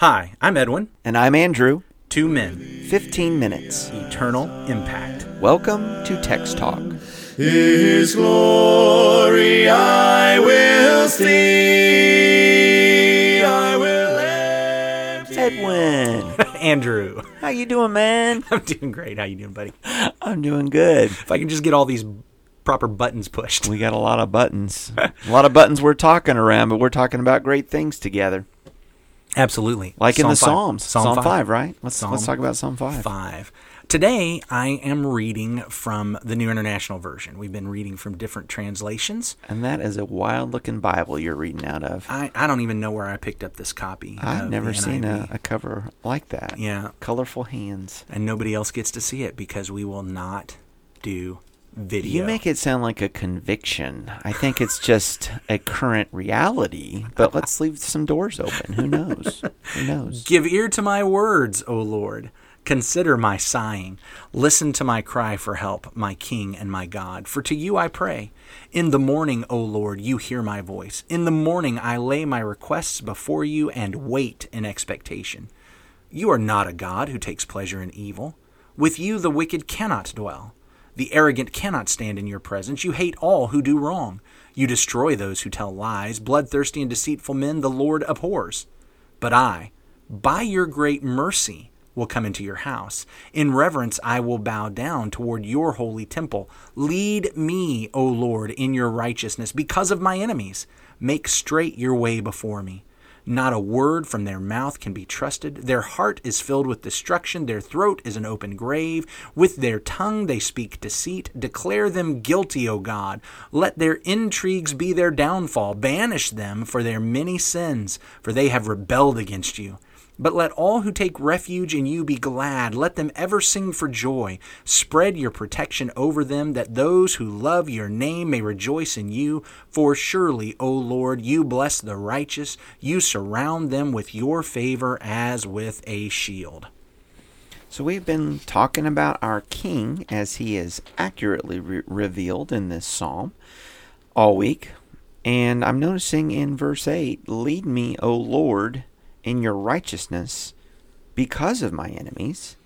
Hi, I'm Edwin. And I'm Andrew. Two men, 15 minutes. eternal impact. Welcome to Text Talk. His glory I will see. I will empty. Edwin, Andrew, how you doing, man? I'm doing great. How you doing, buddy? I'm doing good. If I can just get all these proper buttons pushed. We got a lot of buttons. a lot of buttons we're talking around, but we're talking about great things together. Absolutely. Like in the five. Psalms. Psalm, 5. right? Let's Psalm let's talk about Psalm 5. 5. Today, I am reading from the New International Version. We've been reading from different translations. And that is a wild looking Bible you're reading out of. I, I don't even know where I picked up this copy. I've never seen a, a cover like that. Yeah. Colorful hands. And nobody else gets to see it because we will not do video. You make it sound like a conviction. I think it's just a current reality, but let's leave some doors open. Who knows? Who knows? Give ear to my words, O Lord. Consider my sighing. Listen to my cry for help, my King and my God. For to you I pray. In the morning, O Lord, you hear my voice. In the morning I lay my requests before you and wait in expectation. You are not a God who takes pleasure in evil. With you the wicked cannot dwell. The arrogant cannot stand in your presence. You hate all who do wrong. You destroy those who tell lies. Bloodthirsty and deceitful men the Lord abhors. But I, by your great mercy, will come into your house. In reverence, I will bow down toward your holy temple. Lead me, O Lord, in your righteousness because of my enemies. Make straight your way before me. Not a word from their mouth can be trusted. Their heart is filled with destruction. Their throat is an open grave. With their tongue they speak deceit. Declare them guilty, O God. Let their intrigues be their downfall. Banish them for their many sins, for they have rebelled against you. But let all who take refuge in you be glad. Let them ever sing for joy. Spread your protection over them, that those who love your name may rejoice in you. For surely, O Lord, you bless the righteous. You surround them with your favor as with a shield. So we've been talking about our King as he is accurately re- revealed in this psalm all week. And I'm noticing in verse 8, Lead me, O Lord, in your righteousness because of my enemies.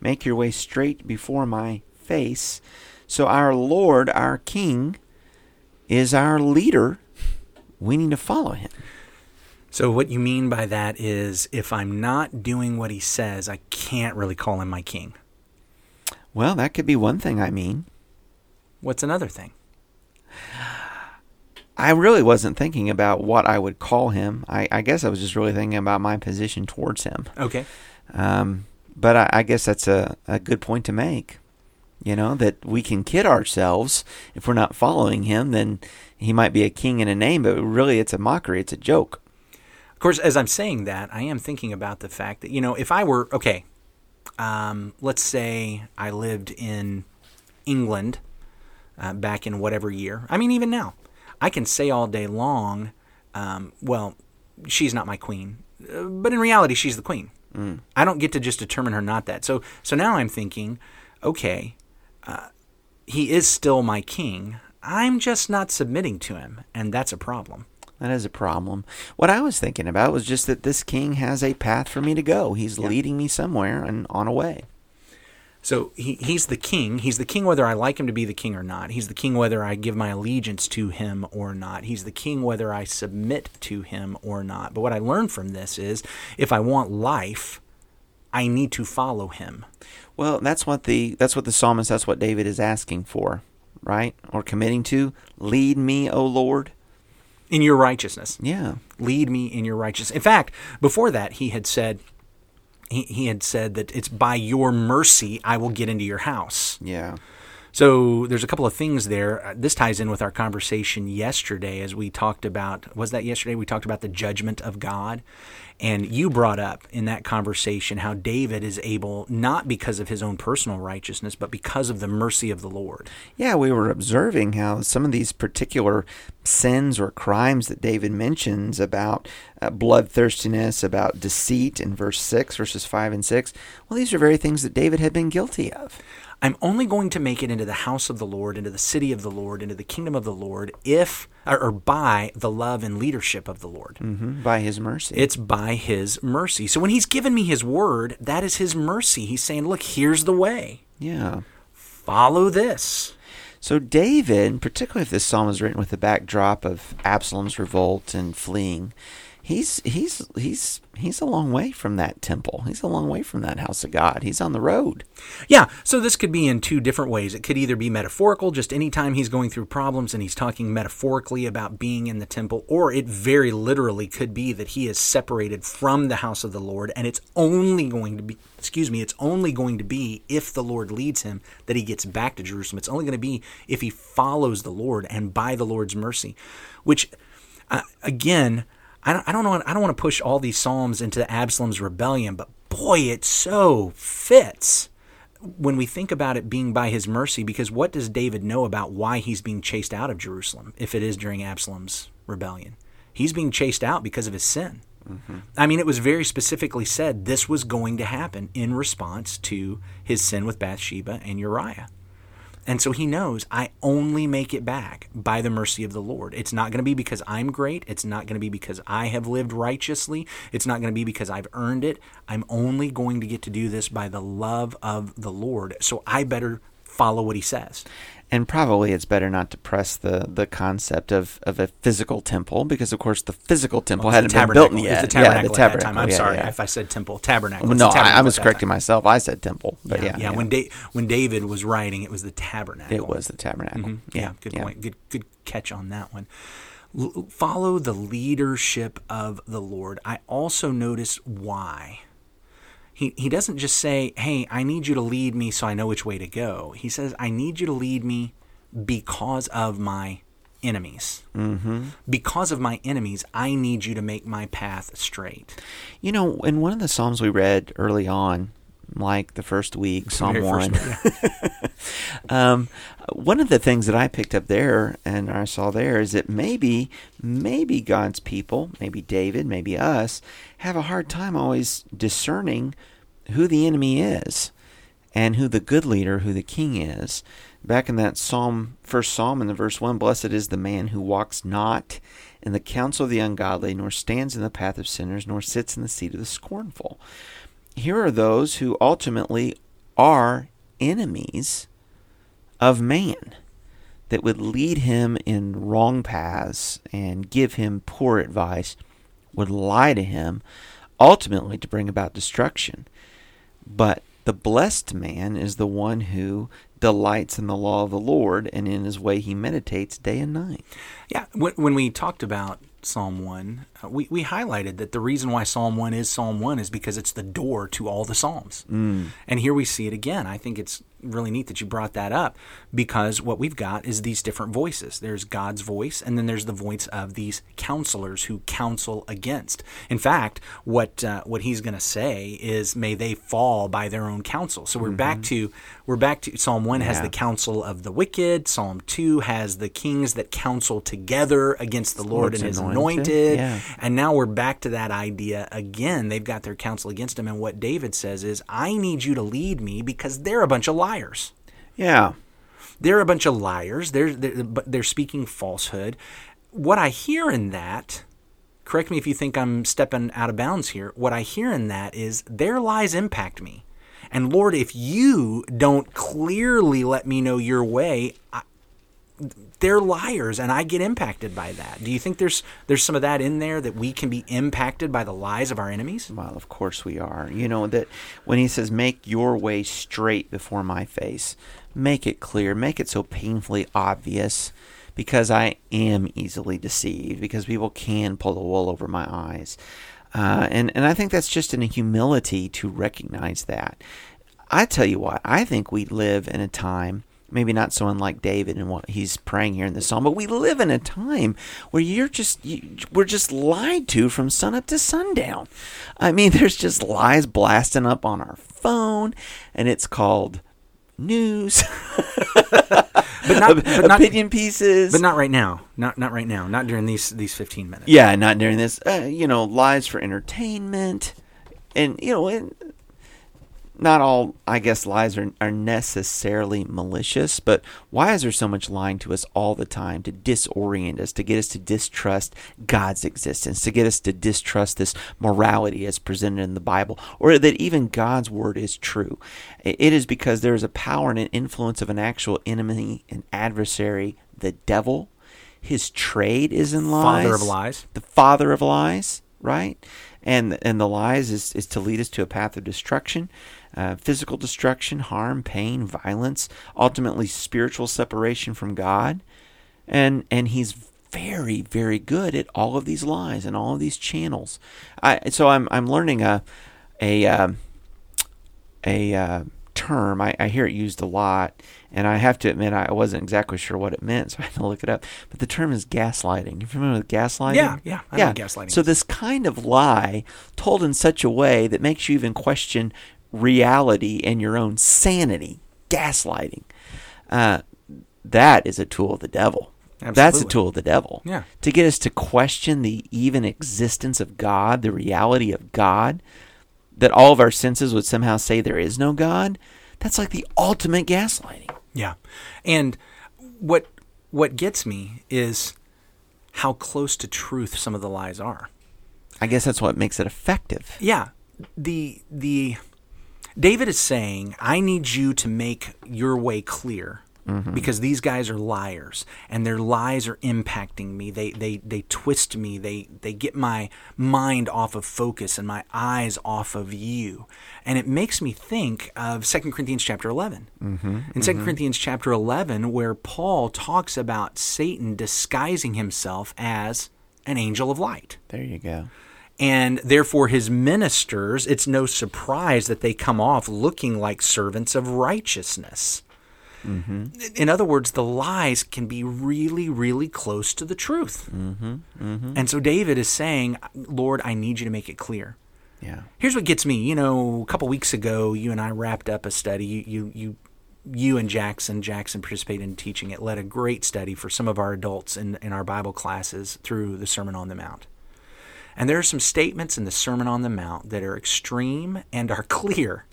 Make your way straight before my face. So our Lord, our King, is our leader. We need to follow him. So, what you mean by that is if I'm not doing what he says, I can't really call him my king. Well, that could be one thing I mean. What's another thing? I really wasn't thinking about what I would call him. I, I guess I was just really thinking about my position towards him. Okay. Um, but I, I guess that's a, a good point to make. You know, that we can kid ourselves if we're not following him, then he might be a king in a name, but really it's a mockery, it's a joke. Of course, as I'm saying that, I am thinking about the fact that, you know, if I were, okay, um, let's say I lived in England uh, back in whatever year. I mean, even now, I can say all day long, um, well, she's not my queen. Uh, but in reality, she's the queen. I don't get to just determine her not that. So, so now I'm thinking, okay, uh, he is still my king. I'm just not submitting to him, and that's a problem. That is a problem. What I was thinking about was just that this king has a path for me to go. He's leading me somewhere and on a way. So he, he's the king. He's the king whether I like him to be the king or not. He's the king whether I give my allegiance to him or not. He's the king whether I submit to him or not. But what I learned from this is if I want life, I need to follow him. Well, that's what the that's what the psalmist that's what David is asking for, right? Or committing to. Lead me, O Lord. In your righteousness. Yeah. Lead me in your righteousness. In fact, before that, he had said, he, he had said that it's by your mercy I will get into your house. Yeah. So there's a couple of things there. Uh, This ties in with our conversation yesterday as we talked about, was that yesterday? We talked about the judgment of God. And you brought up in that conversation how David is able, not because of his own personal righteousness, but because of the mercy of the Lord. Yeah, we were observing how some of these particular sins or crimes that David mentions about uh, bloodthirstiness, about deceit in verse 6, verses 5 and 6, well, these are very things that David had been guilty of. I'm only going to make it into the house of the Lord, into the city of the Lord, into the kingdom of the Lord, if or, or by the love and leadership of the Lord. hmm By His mercy. It's by His mercy. So when He's given me His word, that is His mercy. He's saying, "Look, here's the way. yeah. Follow this." So David, particularly if this psalm is written with the backdrop of Absalom's revolt and fleeing, he's he's he's he's a long way from that temple. He's a long way from that house of God. He's on the road. Yeah, so this could be in two different ways. It could either be metaphorical, just anytime he's going through problems and he's talking metaphorically about being in the temple, or it very literally could be that he is separated from the house of the Lord and it's only going to be, excuse me, it's only going to be if the Lord leads him that he gets back to Jerusalem. It's only going to be if he follows the Lord and by the Lord's mercy, which, uh, again, I don't, I don't know. I don't want to push all these psalms into Absalom's rebellion, but boy, it so fits when we think about it being by his mercy. Because what does David know about why he's being chased out of Jerusalem? If it is during Absalom's rebellion, he's being chased out because of his sin. Mm-hmm. I mean, it was very specifically said this was going to happen in response to his sin with Bathsheba and Uriah. And so he knows I only make it back by the mercy of the Lord. It's not going to be because I'm great. It's not going to be because I have lived righteously. It's not going to be because I've earned it. I'm only going to get to do this by the love of the Lord. So I better follow what he says. And probably it's better not to press the, the concept of, of a physical temple because, of course, the physical temple It's hadn't been built tabernacle. yet. It's the tabernacle yeah, the tabernacle. time. I'm yeah, sorry yeah. if I said temple. Tabernacle. Well, no, the I, I was correcting myself. I said temple, but Yeah, yeah. When da- when David was writing, it was the tabernacle. it was the tabernacle. Mhm. Yeah, good point. Good good catch on that one. L- follow the leadership of the Lord. I also notice why. He, he doesn't just say, Hey, I need you to lead me so I know which way to go. He says, I need you to lead me because of my enemies. Mm-hmm. Because of my enemies, I need you to make my path straight. You know, in one of the psalms we read early on, like the first week, Psalm Very one, first- yeah. um, one of the things that I picked up there and I saw there is that maybe, maybe God's people, maybe David, maybe us, have a hard time always discerning who the enemy is and who the good leader, who the king is. Back in that Psalm, first Psalm in the verse 1, blessed is the man who walks not in the counsel of the ungodly, nor stands in the path of sinners, nor sits in the seat of the scornful. Here are those who ultimately are enemies of man that would lead him in wrong paths and give him poor advice, would lie to him, ultimately to bring about destruction. But the blessed man is the one who delights in the law of the Lord, and in his way he meditates day and night. Yeah, when, when we talked about Psalm 1, uh, we, we highlighted that the reason why Psalm 1 is Psalm 1 is because it's the door to all the Psalms. Mm. And here we see it again. I think it's really neat that you brought that up because what we've got is these different voices. There's God's voice, and then there's the voice of these counselors who counsel against. In fact, what uh, what he's going to say is, "May they fall by their own counsel." So we're back to we're back to Psalm one has the counsel of the wicked. Psalm two has the kings that counsel together against the Lord Lord's and His anointed, anointed. yeah. And now we're back to that idea again. They've got their counsel against him, and what David says is, "I need you to lead me because they're a bunch of liars." Yeah. They're a bunch of liars. They're, they're but they're speaking falsehood. What I hear in that, correct me if you think I'm stepping out of bounds here. What I hear in that is their lies impact me. And Lord, if you don't clearly let me know your way, I, they're liars and I get impacted by that. Do you think there's there's some of that in there that we can be impacted by the lies of our enemies? Well, of course we are. You know that when he says, "Make your way straight before my face," make it clear, make it so painfully obvious, because I am easily deceived. Because people can pull the wool over my eyes, uh, and and I think that's just in a humility to recognize that. I tell you what, I think we live in a time maybe not so unlike David and what he's praying here in the psalm, but we live in a time where you're just you, we're just lied to from sunup to sundown. I mean, there's just lies blasting up on our phone, and it's called news, But not, but not, opinion pieces. but not right now. Not not right now. Not during these these 15 minutes. yeah, not during this. Uh, you know, lies for entertainment, and you know, and not all, I guess, lies are, are necessarily malicious, but why is there so much lying to us all the time to disorient us, to get us to distrust God's existence, to get us to distrust this morality as presented in the Bible, or that even God's word is true? It is because there is a power and an influence of an actual enemy, an adversary, the devil. His trade is in lies. Father of lies. The father of lies, right? And and the lies is, is to lead us to a path of destruction uh, physical destruction, harm, pain, violence, ultimately spiritual separation from God. And, and he's very, very good at all of these lies and all of these channels. I, so I'm, I'm learning a, a, um, a uh, term. I, I hear it used a lot, and I have to admit I wasn't exactly sure what it meant, so I had to look it up. But the term is gaslighting. You familiar with gaslighting? Yeah, yeah, I what gaslighting So is. this kind of lie told in such a way that makes you even question reality and your own sanity, gaslighting. Uh, that is a tool of the devil. That's a tool of the devil. Yeah. To get us to question the even existence of God, the reality of God, that all of our senses would somehow say there is no God, that's like the ultimate gaslighting. Yeah. And what what gets me is how close to truth some of the lies are. I guess that's what makes it effective. Yeah. The the David is saying, I need you to make your way clear. Because these guys are liars and their lies are impacting me. They they they twist me. They they get my mind off of focus and my eyes off of you. And it makes me think of 2 Corinthians chapter 11. Mm-hmm, In 2 Corinthians chapter 11 where Paul talks about Satan disguising himself as an angel of light There you go. And therefore his ministers, it's no surprise that they come off looking like servants of righteousness. Mm-hmm. In other words, the lies can be really, really close to the truth. Mm-hmm. Mm-hmm. And so David is saying, Lord, I need you to make it clear. Yeah. Here's what gets me. You know, a couple weeks ago, you and I wrapped up a study. You, you, you, you and Jackson, Jackson participated in teaching it, led a great study for some of our adults in, in our Bible classes through the Sermon on the Mount. And there are some statements in the Sermon on the Mount that are extreme and are clear.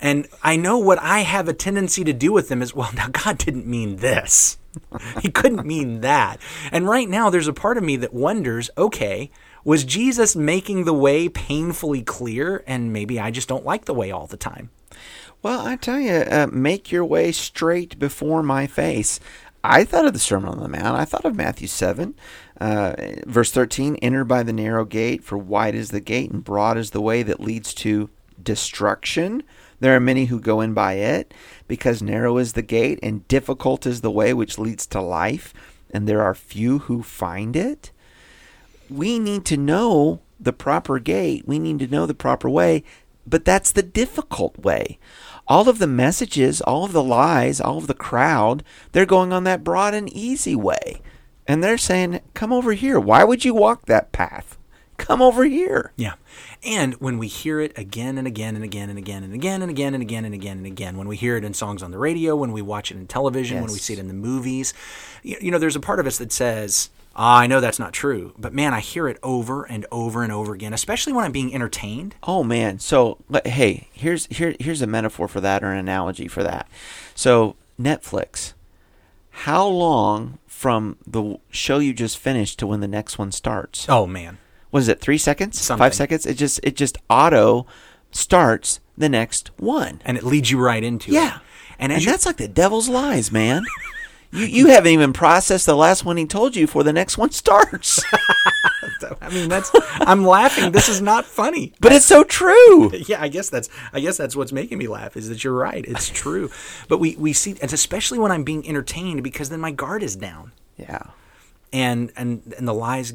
And I know what I have a tendency to do with them is, well, now God didn't mean this. he couldn't mean that. And right now, there's a part of me that wonders okay, was Jesus making the way painfully clear? And maybe I just don't like the way all the time. Well, I tell you, uh, make your way straight before my face. I thought of the Sermon on the Mount. I thought of Matthew 7, uh, verse 13 Enter by the narrow gate, for wide is the gate, and broad is the way that leads to destruction. There are many who go in by it, because narrow is the gate, and difficult is the way which leads to life, and there are few who find it. We need to know the proper gate, we need to know the proper way, but that's the difficult way all of the messages, all of the lies, all of the crowd, they're going on that broad and easy way. And they're saying, come over here. Why would you walk that path? Come over here. Yeah. And when we hear it again and again and again and again and again and again and again and again and again, when we hear it in songs on the radio, when we watch it in television, when we see it in the movies, you, you know, there's a part of us that says, ah, I know that's not true. But man, I hear it over and over and over again, especially when I'm being entertained. Oh man. So hey, here's here here's a metaphor for that or an analogy for that. So Netflix. How long from the show you just finished to when the next one starts? Oh, man. was it? Three seconds? Something. Five seconds? It just it just auto starts the next one. And it leads you right into it. Yeah. And, And, that's like the devil's lies, man. you you haven't even processed the last one he told you before the next one starts. I mean, that's, I'm laughing. This is not funny. but it's so true. yeah, I guess that's I guess that's what's making me laugh is that you're right. It's true. but we we see and especially when I'm being entertained because then my guard is down. Yeah. And and and the lies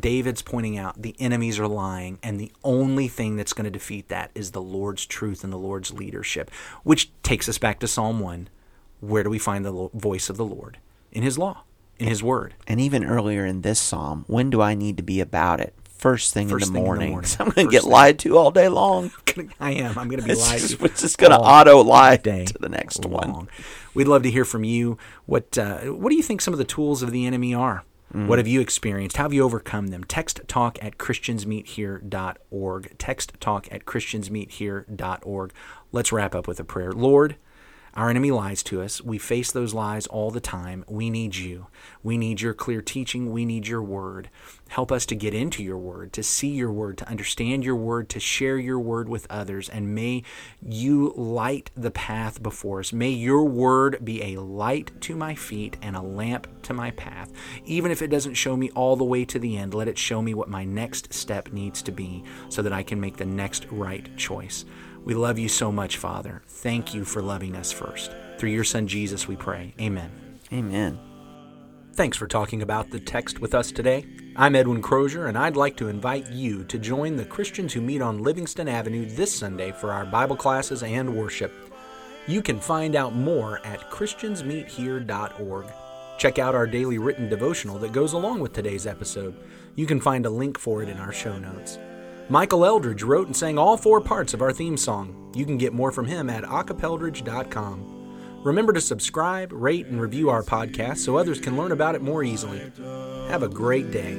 David's pointing out, the enemies are lying and the only thing that's going to defeat that is the Lord's truth and the Lord's leadership, which takes us back to Psalm 1. Where do we find the voice of the Lord? In his law, in his word. And even earlier in this psalm, when do I need to be about it? First thing, First in, the thing in the morning. I'm going to get thing. lied to all day long. I am. I'm going to be It's lied just, to. it's just going to auto lie day to the next one. We'd love to hear from you. What uh, what do you think some of the tools of the enemy are? What have you experienced? How have you overcome them? Text talk at christiansmeethere.org. Text talk at christiansmeethere.org. Let's wrap up with a prayer. Lord, our enemy lies to us. We face those lies all the time. We need you. We need your clear teaching. We need your word. Help us to get into your word, to see your word, to understand your word, to share your word with others. And may you light the path before us. May your word be a light to my feet and a lamp to my path. Even if it doesn't show me all the way to the end, let it show me what my next step needs to be so that I can make the next right choice. We love you so much, Father. Thank you for loving us first. Through your Son, Jesus, we pray. Amen. Amen. Thanks for talking about the text with us today. I'm Edwin Crozier, and I'd like to invite you to join the Christians who meet on Livingston Avenue this Sunday for our Bible classes and worship. You can find out more at ChristiansMeetHere.org. Check out our daily written devotional that goes along with today's episode. You can find a link for it in our show notes. Michael Eldridge wrote and sang all four parts of our theme song. You can get more from him at acapeldridge.com. Remember to subscribe, rate, and review our podcast so others can learn about it more easily. Have a great day.